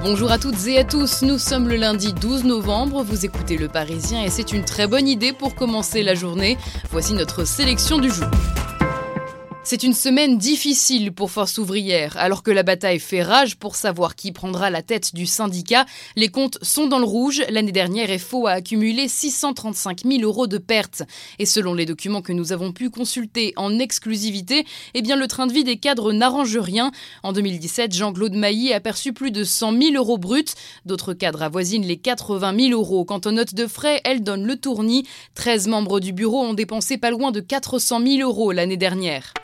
Bonjour à toutes et à tous, nous sommes le lundi 12 novembre, vous écoutez Le Parisien et c'est une très bonne idée pour commencer la journée. Voici notre sélection du jour. C'est une semaine difficile pour Force ouvrière. Alors que la bataille fait rage pour savoir qui prendra la tête du syndicat, les comptes sont dans le rouge. L'année dernière, FO a accumulé 635 000 euros de pertes. Et selon les documents que nous avons pu consulter en exclusivité, eh bien, le train de vie des cadres n'arrange rien. En 2017, Jean-Claude Mailly a perçu plus de 100 000 euros bruts. D'autres cadres avoisinent les 80 000 euros. Quant aux notes de frais, elles donnent le tournis. 13 membres du bureau ont dépensé pas loin de 400 000 euros l'année dernière.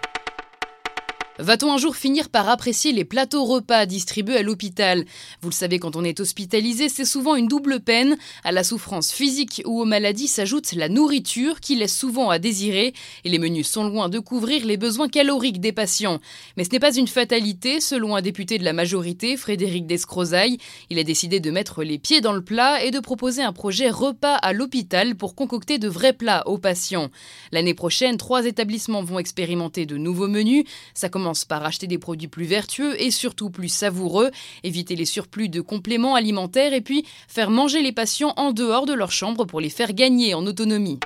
Va-t-on un jour finir par apprécier les plateaux repas distribués à l'hôpital? Vous le savez, quand on est hospitalisé, c'est souvent une double peine. À la souffrance physique ou aux maladies s'ajoute la nourriture qui laisse souvent à désirer et les menus sont loin de couvrir les besoins caloriques des patients. Mais ce n'est pas une fatalité, selon un député de la majorité, Frédéric Descrozaille. Il a décidé de mettre les pieds dans le plat et de proposer un projet repas à l'hôpital pour concocter de vrais plats aux patients. L'année prochaine, trois établissements vont expérimenter de nouveaux menus. Ça commence par acheter des produits plus vertueux et surtout plus savoureux, éviter les surplus de compléments alimentaires et puis faire manger les patients en dehors de leur chambre pour les faire gagner en autonomie.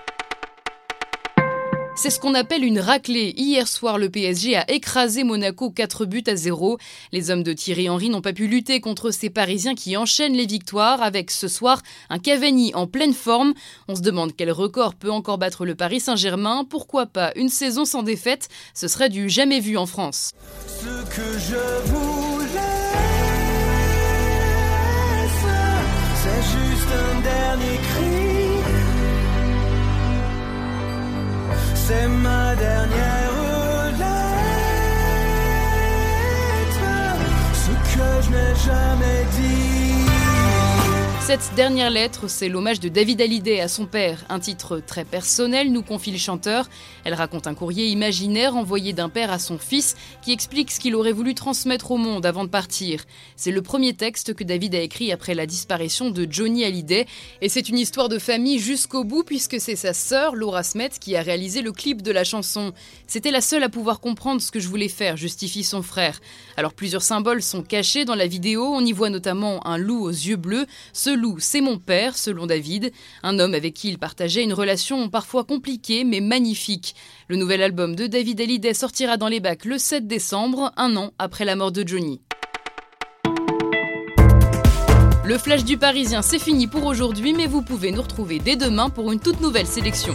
C'est ce qu'on appelle une raclée. Hier soir, le PSG a écrasé Monaco 4 buts à 0. Les hommes de Thierry Henry n'ont pas pu lutter contre ces Parisiens qui enchaînent les victoires avec ce soir un Cavani en pleine forme. On se demande quel record peut encore battre le Paris Saint-Germain. Pourquoi pas une saison sans défaite? Ce serait du jamais vu en France. C'est ma dernière lettre. Ce que je n'ai jamais dit. Cette dernière lettre, c'est l'hommage de David Hallyday à son père, un titre très personnel, nous confie le chanteur. Elle raconte un courrier imaginaire envoyé d'un père à son fils qui explique ce qu'il aurait voulu transmettre au monde avant de partir. C'est le premier texte que David a écrit après la disparition de Johnny Hallyday et c'est une histoire de famille jusqu'au bout puisque c'est sa sœur, Laura Smet, qui a réalisé le clip de la chanson. C'était la seule à pouvoir comprendre ce que je voulais faire, justifie son frère. Alors plusieurs symboles sont cachés dans la vidéo, on y voit notamment un loup aux yeux bleus, loup, c'est mon père, selon David, un homme avec qui il partageait une relation parfois compliquée mais magnifique. Le nouvel album de David Hallyday sortira dans les bacs le 7 décembre, un an après la mort de Johnny. Le flash du Parisien, c'est fini pour aujourd'hui, mais vous pouvez nous retrouver dès demain pour une toute nouvelle sélection.